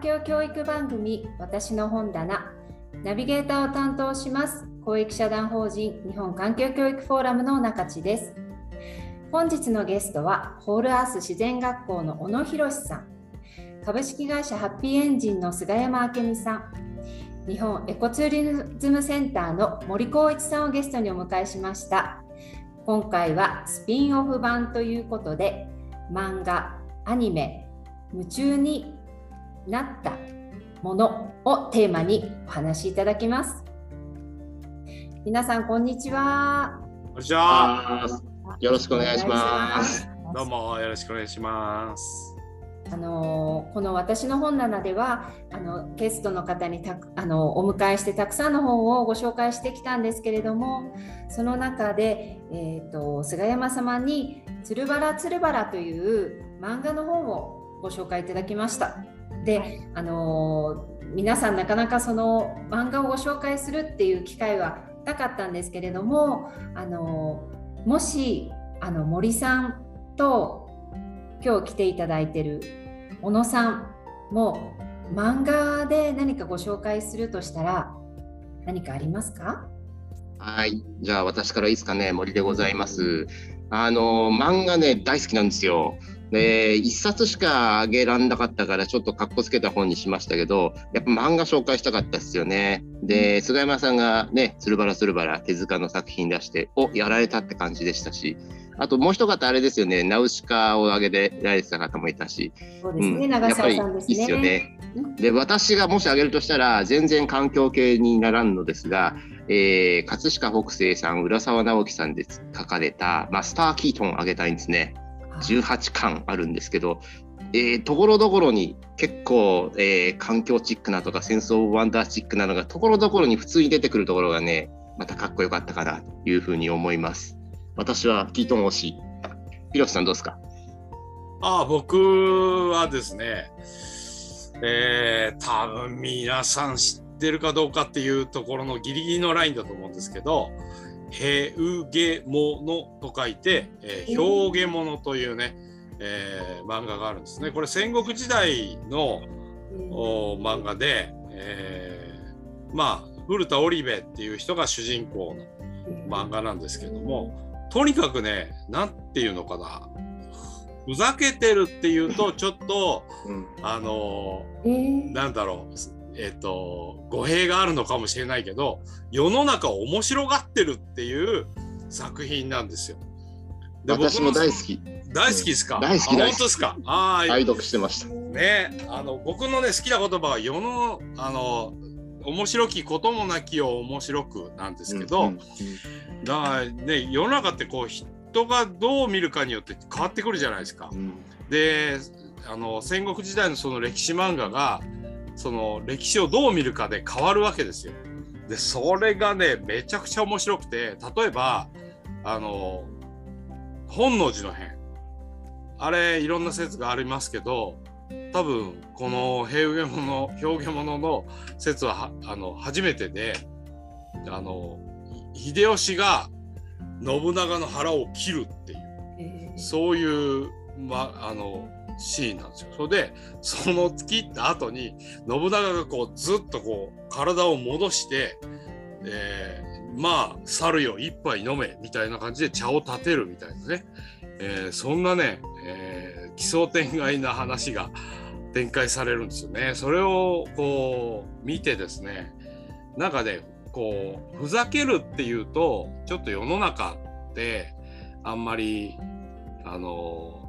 環境教育番組私の本棚ナビゲーターを担当します公益社団法人日本環境教育フォーラムの中地です。本日のゲストはホールアース自然学校の小野博さん株式会社ハッピーエンジンの菅山明美さん日本エコツーリズムセンターの森光一さんをゲストにお迎えしました。今回はスピンオフ版ということで漫画アニメ夢中になったものをテーマにお話しいただきます。皆さんこんにちは。こんにちは。よろしくお願いします。どうもよろしくお願いします。あのこの私の本棚ではあのゲストの方にたあのお迎えしてたくさんの本をご紹介してきたんですけれどもその中で、えーと、菅山様に「つるばらつるばら」という漫画の本をご紹介いただきました。であの皆さんなかなかその漫画をご紹介するっていう機会はなかったんですけれどもあのもしあの森さんと今日来ていただいてる小野さんも漫画で何かご紹介するとしたら何かありますか？はい。じゃあ私からいいですかね。森でございます。あの漫画ね大好きなんですよで1冊しかあげらんなかったからちょっとかっこつけた本にしましたけどやっぱ漫画紹介したかったですよねで菅山さんがね「つるばらつるばら」手塚の作品出しておやられたって感じでしたしあともう一方あれですよね、ナウシカを挙げてられてた方もいたし、そうですね、うん、長澤さんですね。いいっすよね。で、私がもし挙げるとしたら、全然環境系にならんのですが、えー、葛飾北西さん、浦沢直樹さんで書かれたマスター・キートンを挙げたいんですね。18巻あるんですけど、えー、ところどころに結構、えー、環境チックなとか戦争ワンダーチックなのがところどころに普通に出てくるところがね、またかっこよかったかなというふうに思います。私はキートン推し。ひろしさんどうですか？ああ、僕はですね、えー、多分皆さん知ってるかどうかっていうところのギリギリのラインだと思うんですけど、へうげものと書いて、えー、表現物というね、えー、漫画があるんですね。これ戦国時代の漫画で、えー、まあ古田織部っていう人が主人公の漫画なんですけども、とにかくね、なんていうのかな。ふざけてるっていうと、ちょっと、うん、あの、えー、なんだろう。えっ、ー、と、語弊があるのかもしれないけど、世の中を面白がってるっていう作品なんですよ。で私も大好き。大好きですか、大好き本当ですか？ああ。愛読してました。ね、あの、僕のね、好きな言葉は世の、あの、面白きこともなきを面白くなんですけど、うんうん、だからね世の中ってこう人がどう見るかによって変わってくるじゃないですか。うん、であの戦国時代のその歴史漫画がその歴史をどう見るかで変わるわけですよ。でそれがねめちゃくちゃ面白くて例えばあの本能寺の変。あれいろんな説がありますけど多分この平家物表現物の説はあの初めてであの秀吉が信長の腹を切るっていう、そういう、ま、あのシーンなんですよ。それでその切った後に信長がこうずっとこう体を戻して、えー、まあ猿よ一杯飲めみたいな感じで茶を立てるみたいなね、えー、そんなね、えー奇想天外な話が展開されるんですよね。それをこう見てですねなんかねこうふざけるっていうとちょっと世の中ってあんまりあの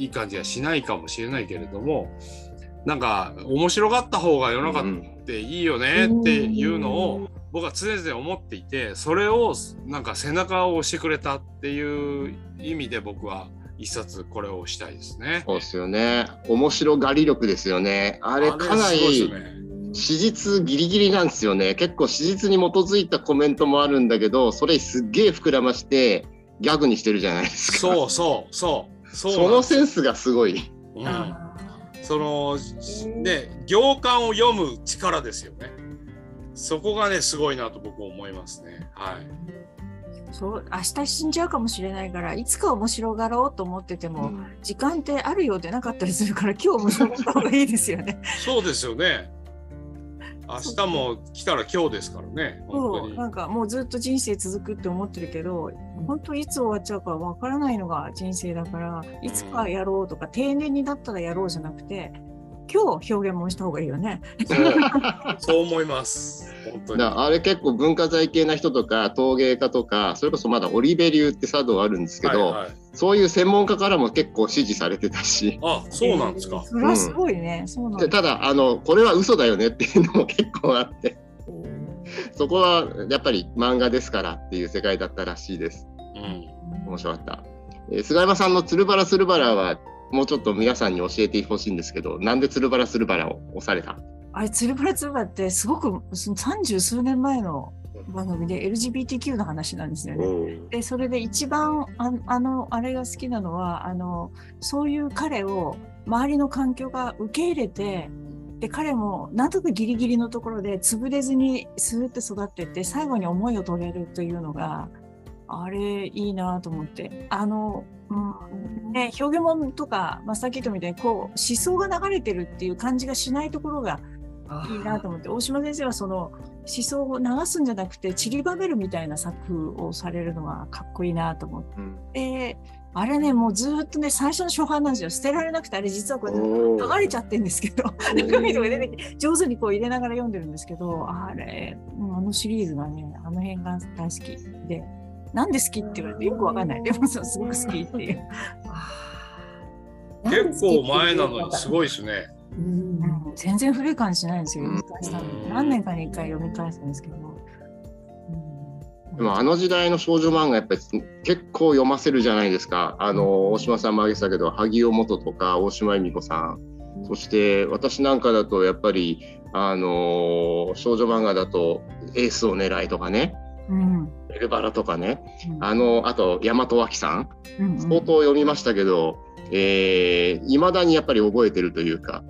いい感じがしないかもしれないけれどもなんか面白がった方が世の中っていいよねっていうのを僕は常々思っていてそれをなんか背中を押してくれたっていう意味で僕は一冊これをしたいですね。そうですよね。面白がり力ですよね。あれかなり史実ギリギリなんですよね。結構史実に基づいたコメントもあるんだけど、それすっげえ膨らましてギャグにしてるじゃないですか。そうそうそうそう。そのセンスがすごい。うん。そのね行間を読む力ですよね。そこがねすごいなと僕は思いますね。はい。そう明日死んじゃうかもしれないからいつか面白がろうと思ってても、うん、時間ってあるようでなかったりするから今日面白がった方がいいですよね。そうですよね。明日も来たら今日ですからね。そうなんかもうずっと人生続くって思ってるけど本当いつ終わっちゃうかわからないのが人生だからいつかやろうとか、うん、定年になったらやろうじゃなくて今日表現もした方がいいよね。そう。思います。本当に。あれ結構文化財系な人とか陶芸家とかそれこそまだオリベ流って茶道あるんですけど、はいはい、そういう専門家からも結構支持されてたし。あそうなんですか、それはすごいね、うん、でただあのこれは嘘だよねっていうのも結構あって。そこはやっぱり漫画ですからっていう世界だったらしいです、うん、面白かった、えー、菅山さんの「つるばらつるばら」はもうちょっと皆さんに教えてほしいんですけど、なんでつるばらつるばらを押された？あれ、つるばらつるばらってすごく三十数年前の番組で LGBTQ の話なんですよね。で、それで一番ああの、あれが好きなのは、あの、そういう彼を周りの環境が受け入れて、で彼もなんとかギリギリのところで潰れずにスーッて育ってって最後に思いを遂げるというのがあれいいなと思って。あのうん。ね、表現物とか、まあ、さっき言ったみたいにこう思想が流れてるっていう感じがしないところがいいなと思って。大島先生はその思想を流すんじゃなくて散りばめるみたいな作をされるのがかっこいいなと思って、うん、あれねもうずっとね最初の初版なんですよ。捨てられなくてあれ実はこれ剥がれちゃってるんですけど中身とか出てきて上手にこう入れながら読んでるんですけどあれ、あのシリーズがねあの辺が大好きで。なんで好きって言われてよくわかんない。でもすごく好きっていう。結構前なのにすごいですね。うん、全然古い感じしないんですよ、読み返したの。何年かに一回読み返すんですけど。でもあの時代の少女漫画やっぱり結構読ませるじゃないですか。あの大島さんも挙げてたけど萩尾元とか大島恵美子さん、そして私なんかだとやっぱりあの少女漫画だとエースを狙いとかね、うん、エルバラとかね、うん、あのあと大和脇さん、相当読みましたけどいま、えー、だにやっぱり覚えてるというか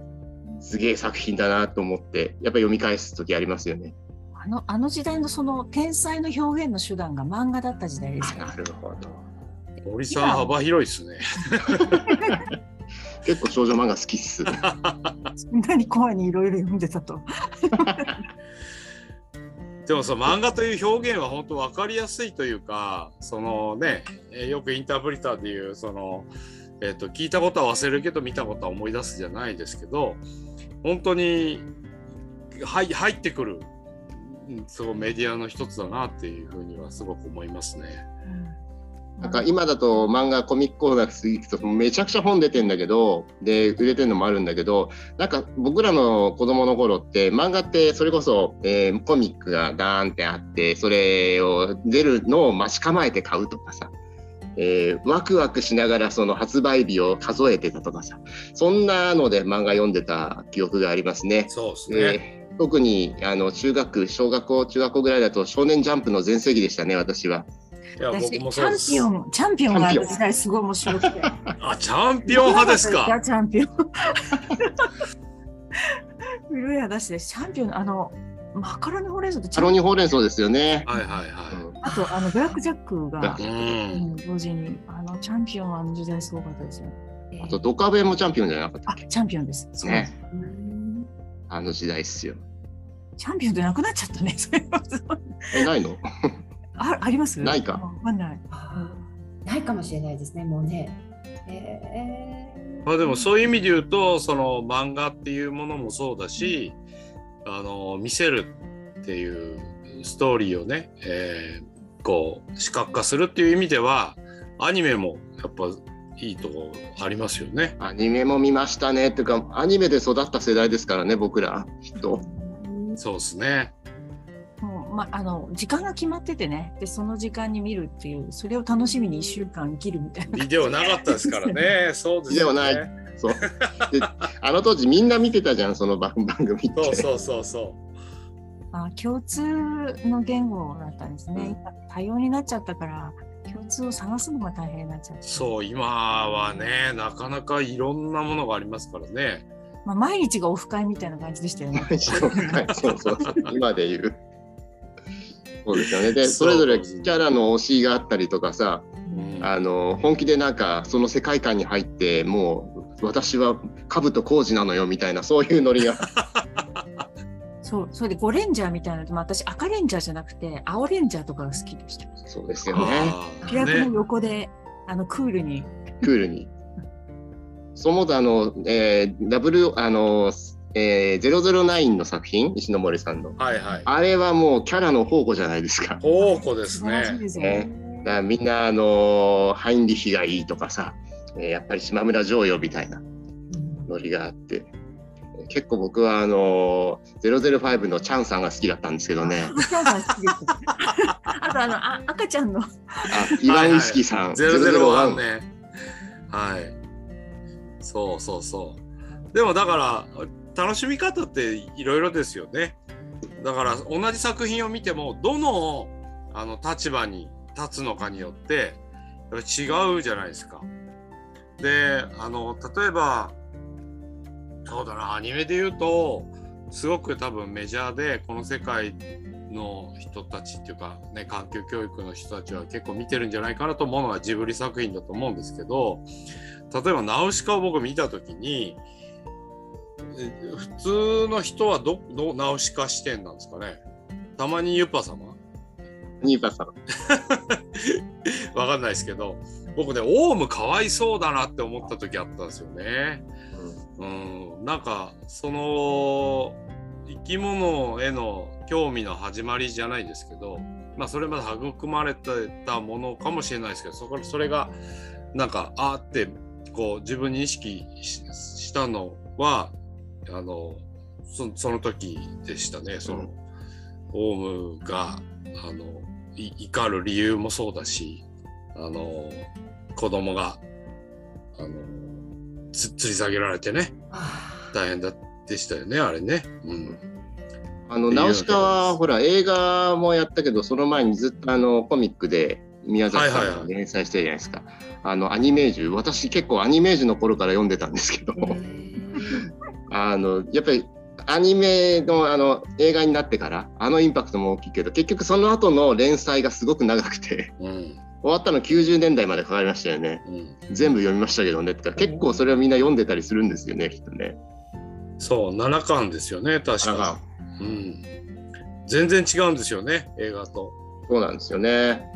すげえ作品だなと思ってやっぱり読み返す時ありますよね。あのあの時代のその天才の表現の手段が漫画だった時代ですなるほど。森さん幅広いですね。結構少女漫画好きっす。そんなにコアにいろいろ読んでたと。でもその漫画という表現は本当分かりやすいというかそのねよくインタープリターでいうその、えーと、聞いたことは忘れるけど見たことは思い出すじゃないですけど本当に入入ってくるそのメディアの一つだなっていうふうにはすごく思いますね。なんか今だと漫画コミックコーナー行くとめちゃくちゃ本出てんだけどで売れてるのもあるんだけどなんか僕らの子供の頃って漫画ってそれこそ、えー、コミックがダーンってあってそれを出るのを待ち構えて買うとかさ、えー、ワクワクしながらその発売日を数えてたとかさそんなので漫画読んでた記憶がありますね。そうですね、えー、特にあの中学小学校中学校ぐらいだと「少年ジャンプ」の全盛期でしたね私は。私チャンピオンチャンピオンがある時代すごい面白くて。あチャンピオン派ですか？チャンピオン。古谷出しでチャンピオンあのマカロニほうれん草とマカロニほうれん草ですよね。はいはいはい、あとあのブラックジャックが、うん、同時にあのチャンピオンはあの時代すごかったですよ、あとドカベンもチャンピオンじゃなかったあチャンピオンです。ね。あの時代っすよ。チャンピオンってなくなっちゃったねえないの？ああります？ないか。わかんない。ないかもしれないですね、もうね。えー、まあでもそういう意味で言うとその漫画っていうものもそうだし、あの見せるっていうストーリーをね、えー、こう視覚化するっていう意味ではアニメもやっぱいいとこありますよね。アニメも見ましたねっていうかアニメで育った世代ですからね僕らきっと。そうですね。まあ、あの時間が決まっててね。でその時間に見るっていうそれを楽しみに1週間生きるみたいな。ビデオなかったですからね。そうですね。ビデオない。そう。であの当時みんな見てたじゃんその 番組って。そうそうそうそう。あ共通の言語だったんですね、うん、多様になっちゃったから共通を探すのが大変になっちゃうそう今はねなかなかいろんなものがありますからね。まあ、毎日がオフ会みたいな感じでしたよね。そうそう。今で言う。そうですよね。で、それぞれキャラの推しがあったりとかさ、あの本気でなんかその世界観に入ってもう私は兜浩二なのよみたいなそういうノリが。そうそれでゴレンジャーみたいなの私赤レンジャーじゃなくて青レンジャーとかが好きでした。そうですよね。主役の横で、ね、あのクールに。クールに。そもとあの、えー、ダブルあのえー、009の作品石森さんの、はいはい、あれはもうキャラの宝庫じゃないですか宝庫ですねねだみんなあのハインリヒがいいとかさ、えー、やっぱり島村城よみたいなノリがあって、結構僕はあの005のチャンさんが好きだったんですけどね。あとあのあ赤ちゃんの。あイワンウイスキーさん。ゼロゼロワンね。はい。そうそうそう。でもだから楽しみ方っていろいろですよね。だから同じ作品を見てもどのあの立場に立つのかによってっ違うじゃないですか。であの例えばそうだなアニメで言うとすごく多分メジャーでこの世界の人たちっていうかね環境教育の人たちは結構見てるんじゃないかなと思うのがジブリ作品だと思うんですけど例えばナウシカを僕見た時に普通の人はどどナウシカ視点なんですかね？たまにユッパ様？ニーパさん。わかんないですけど、僕ね、オウムかわいそうだなって思った時あったんですよね。うん、うん、なんか、その、生き物への興味の始まりじゃないですけど、まあ、それまで育まれてたものかもしれないですけど、そこそれが、なんか、あって、こう、自分に意識したのは、あの、そその時でしたね。その、うん、オウムが、あの、怒る理由もそうだし、あの、子供が、あの、つ吊り下げられてね、大変だでしたよね、あれね。うん。あの、ナウシカは、ほら、映画もやったけど、その前にずっとあの、コミックで、宮崎さんが連載してるじゃないですか。あの、アニメージュ、私結構アニメージュの頃から読んでたんですけど、あの、やっぱりアニメのあの映画になってからあのインパクトも大きいけど結局その後の連載がすごく長くて、うん、終わったの90年代までかかりましたよね、うん、全部読みましたけどね。結構それはみんな読んでたりするんですよねきっとね。そう7巻ですよね確か、うん、全然違うんですよね映画と。そうなんですよね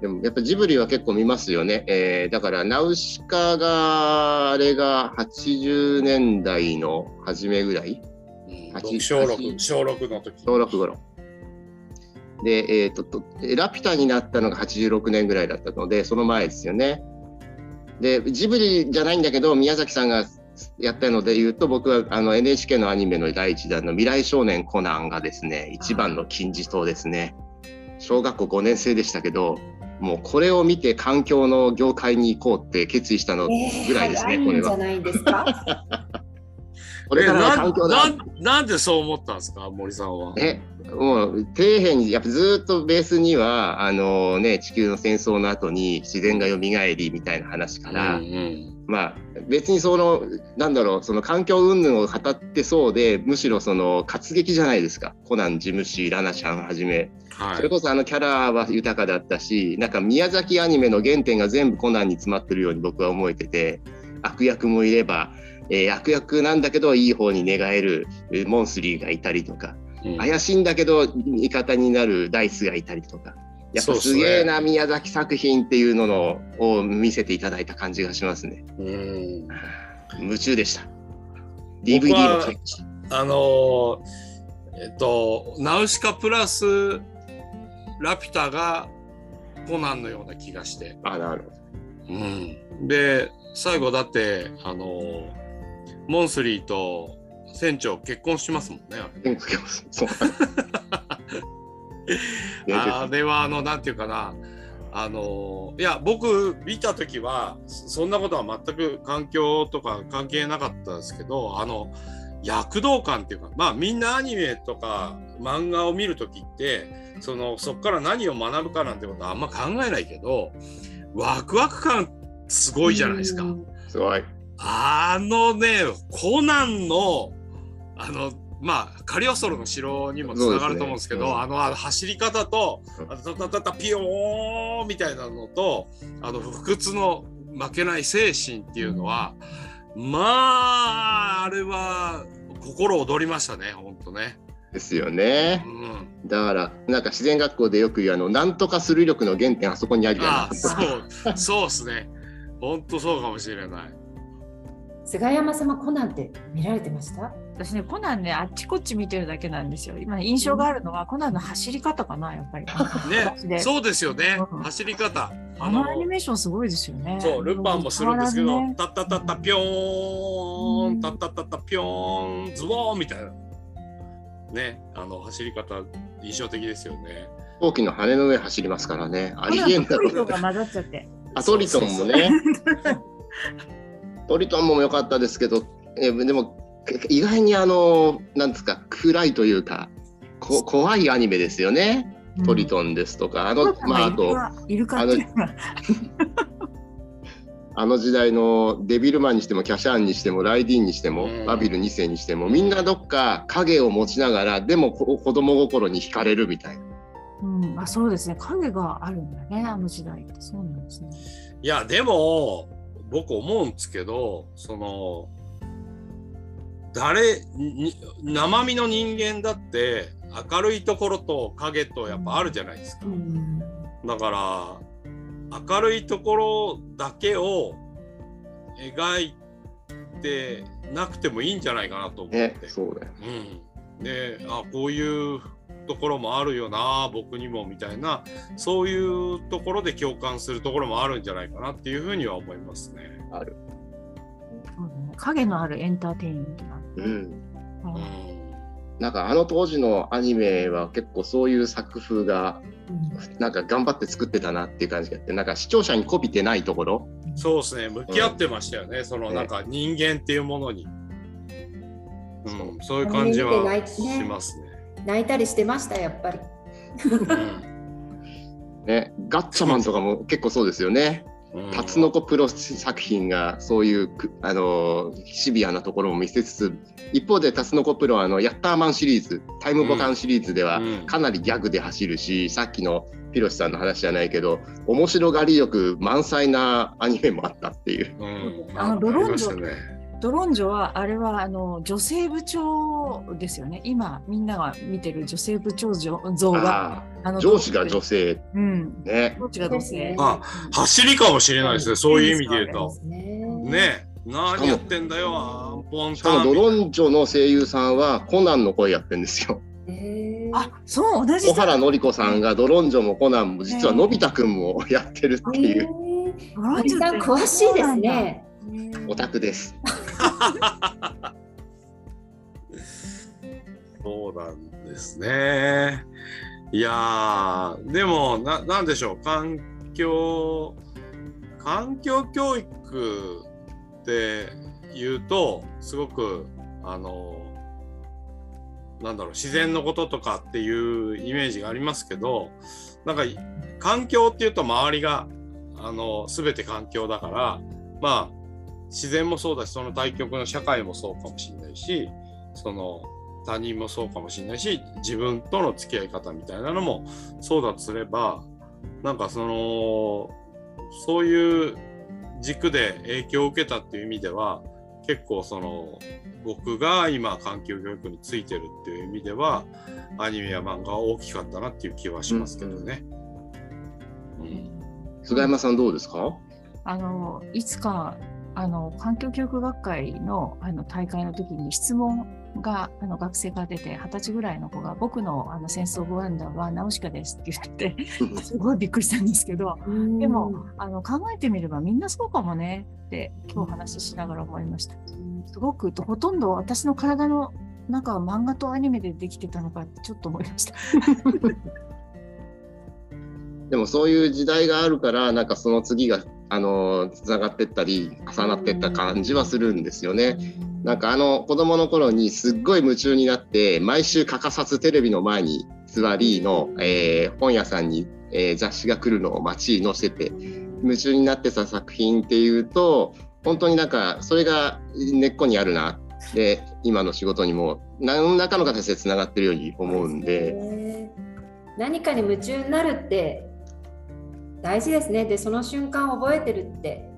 でもやっぱジブリは結構見ますよね。えー、だからナウシカがあれが80年代の初めぐらい、うん、小6小6の時小6頃で、えーと、とラピュタになったのが86年ぐらいだったのでその前ですよね。でジブリじゃないんだけど宮崎さんがやったので言うと僕はあの NHK のアニメの第一弾の「未来少年コナン」がですね一番の金字塔ですね。小学校5年生でしたけどもうこれを見て環境の業界に行こうって決意したのぐらいですね、えー、これは。じゃないですか？これから環境ななんでそう思ったんですか？森さんは。えもう底辺にやっぱずっとベースにはあの、ね、地球の戦争の後に自然が蘇りみたいな話から、うんうん、まあ別にそのなんだろうその環境云々を語ってそうでむしろその活劇じゃないですか。コナン事務士ラナちゃんはじめ、はい、それこそあのキャラは豊かだったしなんか宮崎アニメの原点が全部コナンに詰まってるように僕は思えてて悪役もいれば、えー、悪役なんだけどいい方に寝返るモンスリーがいたりとか、うん、怪しいんだけど味方になるダイスがいたりとか。やっぱすげえな、ね、宮崎作品っていうののを見せていただいた感じがしますね。うん夢中でした。DVD も買いました。あのー、えっと、ナウシカプラスラピュタがコナンのような気がして。あ、なるほど。うん、で、最後だって、あのー、モンスリーと船長結婚しますもんね。結婚します。あれはあのなんていうかなあのいや僕見た時はそんなことは全く環境とか関係なかったですけどあの躍動感っていうかまあみんなアニメとか漫画を見る時ってそのそこから何を学ぶかなんてことはあんま考えないけどワクワク感すごいじゃないですか。すごい。あのねコナンのあのまあカリオストロの城にもつながると思うんですけど、ねうん、あの走り方と「あタタタタピヨーン」みたいなのとあの不屈の負けない精神っていうのは、まああれは心躍りましたね本当ね。ですよね、うん、だからなんか自然学校でよく言うあのなんとかする力の原点あそこにあるじゃない。ですか。そうそうですね。本当そうかもしれない。菅山様コナンって見られてました？私ねコナンねあっちこっち見てるだけなんですよ。今印象があるのは、うん、コナンの走り方かなやっぱり。ねそうですよね、うん、走り方。あのアニメーションすごいですよね。そうルパンもするんですけど、ね、タッタッタッタピョーン、うん、タッタッタッタピョーンズボーンみたいなねあの走り方印象的ですよね飛行機の羽の上走りますからねありえんだろうが混ざっちゃってあトリトンもねトリトンも良かったですけどえでも意外にあのなんですか暗いというかこ怖いアニメですよね、うん、トリトンですとか。あのまああとあのあの時代のデビルマンにしてもキャシャーンにしてもライディーンにしてもバビル2世にしてもみんなどっか影を持ちながらでも子供心に惹かれるみたいな。うん、あそうですね。影があるんだねあの時代って。そうなんですね。いやでも僕思うんですけどその誰生身の人間だって明るいところと影とやっぱあるじゃないですか。うん、だから明るいところだけを描いてなくてもいいんじゃないかなと思って。ね、そうだよ、うん、であこういうところもあるよな僕にもみたいなそういうところで共感するところもあるんじゃないかなっていうふうには思いますね。ある。影のあるエンターテインメントな。うん。うん。なんかあの当時のアニメは結構そういう作風がなんか頑張って作ってたなっていう感じがあってなんか視聴者にこびてないところ。そうですね。向き合ってましたよね、うん、そのなんか人間っていうものに、うん、そう。いう感じはしますね。泣いたりしてましたやっぱり。ね、ガッチャマンとかも結構そうですよね。タツノコプロ作品がそういうあのシビアなところも見せつつ一方でタツノコプロはあのヤッターマンシリーズタイムボカンシリーズではかなりギャグで走るし、うん、さっきのピロシさんの話じゃないけど面白がり力満載なアニメもあったっていう。うん、あのドロンジョ、ね、ドロンジョはあれはあの女性部長ですよね。今みんなが見てる女性部長像があの上司が女性、うん、ね。上司が女性。あ走りかもしれないですね、そういう意味で言うと。ね。何やってんだよポンしかもドロンジョの声優さんはコナンの声やってるんですよ。あそう同じ小原紀子さんがドロンジョもコナンも実はのび太くんもやってるっていう。ドロンジョさん詳しいですね。オタクです。そうなんですね。いやでもな、なんでしょう、環境、環境教育って言うと、すごく、あの、なんだろう、自然のこととかっていうイメージがありますけど、なんか、環境っていうと周りが、あの、すべて環境だから、まあ、自然もそうだしその対極の社会もそうかもしれないしその他人もそうかもしれないし自分との付き合い方みたいなのもそうだとすればなんかそのそういう軸で影響を受けたっていう意味では結構その僕が今環境教育についてるっていう意味ではアニメや漫画は大きかったなっていう気はしますけどね。うん、うん、菅山さんどうですか？あのいつかあの環境教育学会のあの大会の時に質問があの学生が出て二十歳ぐらいの子が「僕のあの戦争ボワンダーはナウシカです」って言ってすごいびっくりしたんですけどでもあの考えてみればみんなそうかもねって今日話しながら思いました。すごくほとんど私の体の中は漫画とアニメでできてたのかってちょっと思いました。でもそういう時代があるからなんかその次があのつながってったり重なってった感じはするんですよね。なんかあの子供の頃にすっごい夢中になって毎週欠かさずテレビの前に座りの、えー、本屋さんに、えー、雑誌が来るのを待ち載せて夢中になってた作品っていうと本当になんかそれが根っこにあるなで今の仕事にも何らかの形でつながってるように思うんで。何かに夢中になるって大事ですね。で、その瞬間覚えてるって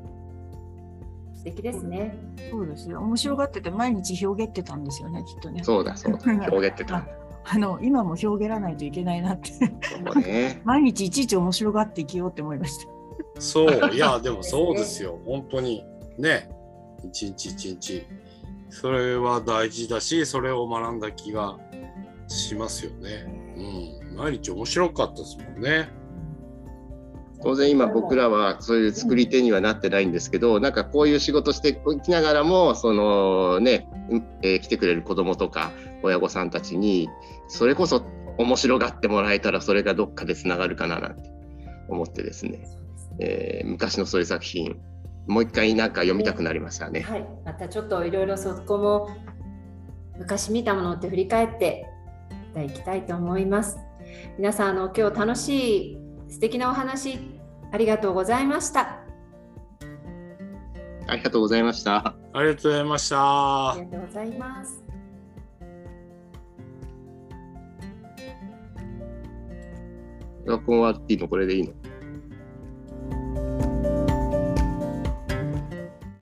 素敵ですね。そうですよ。面白がってて毎日広げてたんですよね、きっとね。そうだそうだ。広げてた。あの今も広げらないといけないなってね、毎日いちいち面白がって生きようって思いました。そう いやでもそうですよ本当にね一日一日それは大事だしそれを学んだ気がしますよね。うん毎日面白かったですもんね。当然今僕らはそういう作り手にはなってないんですけどなんかこういう仕事していきながらもそのね、えー、来てくれる子どもとか親御さんたちにそれこそ面白がってもらえたらそれがどっかでつながるかななんて思ってですね、えー、昔のそういう作品もう一回なんか読みたくなりましたね。はい、またちょっといろいろそこも昔見たものって振り返っていきたいと思います。皆さんあの今日楽しい素敵なお話ありがとうございました。ありがとうございました。ありがとうございました。ありがとうございます。エアコンはっていいのこれでいいの？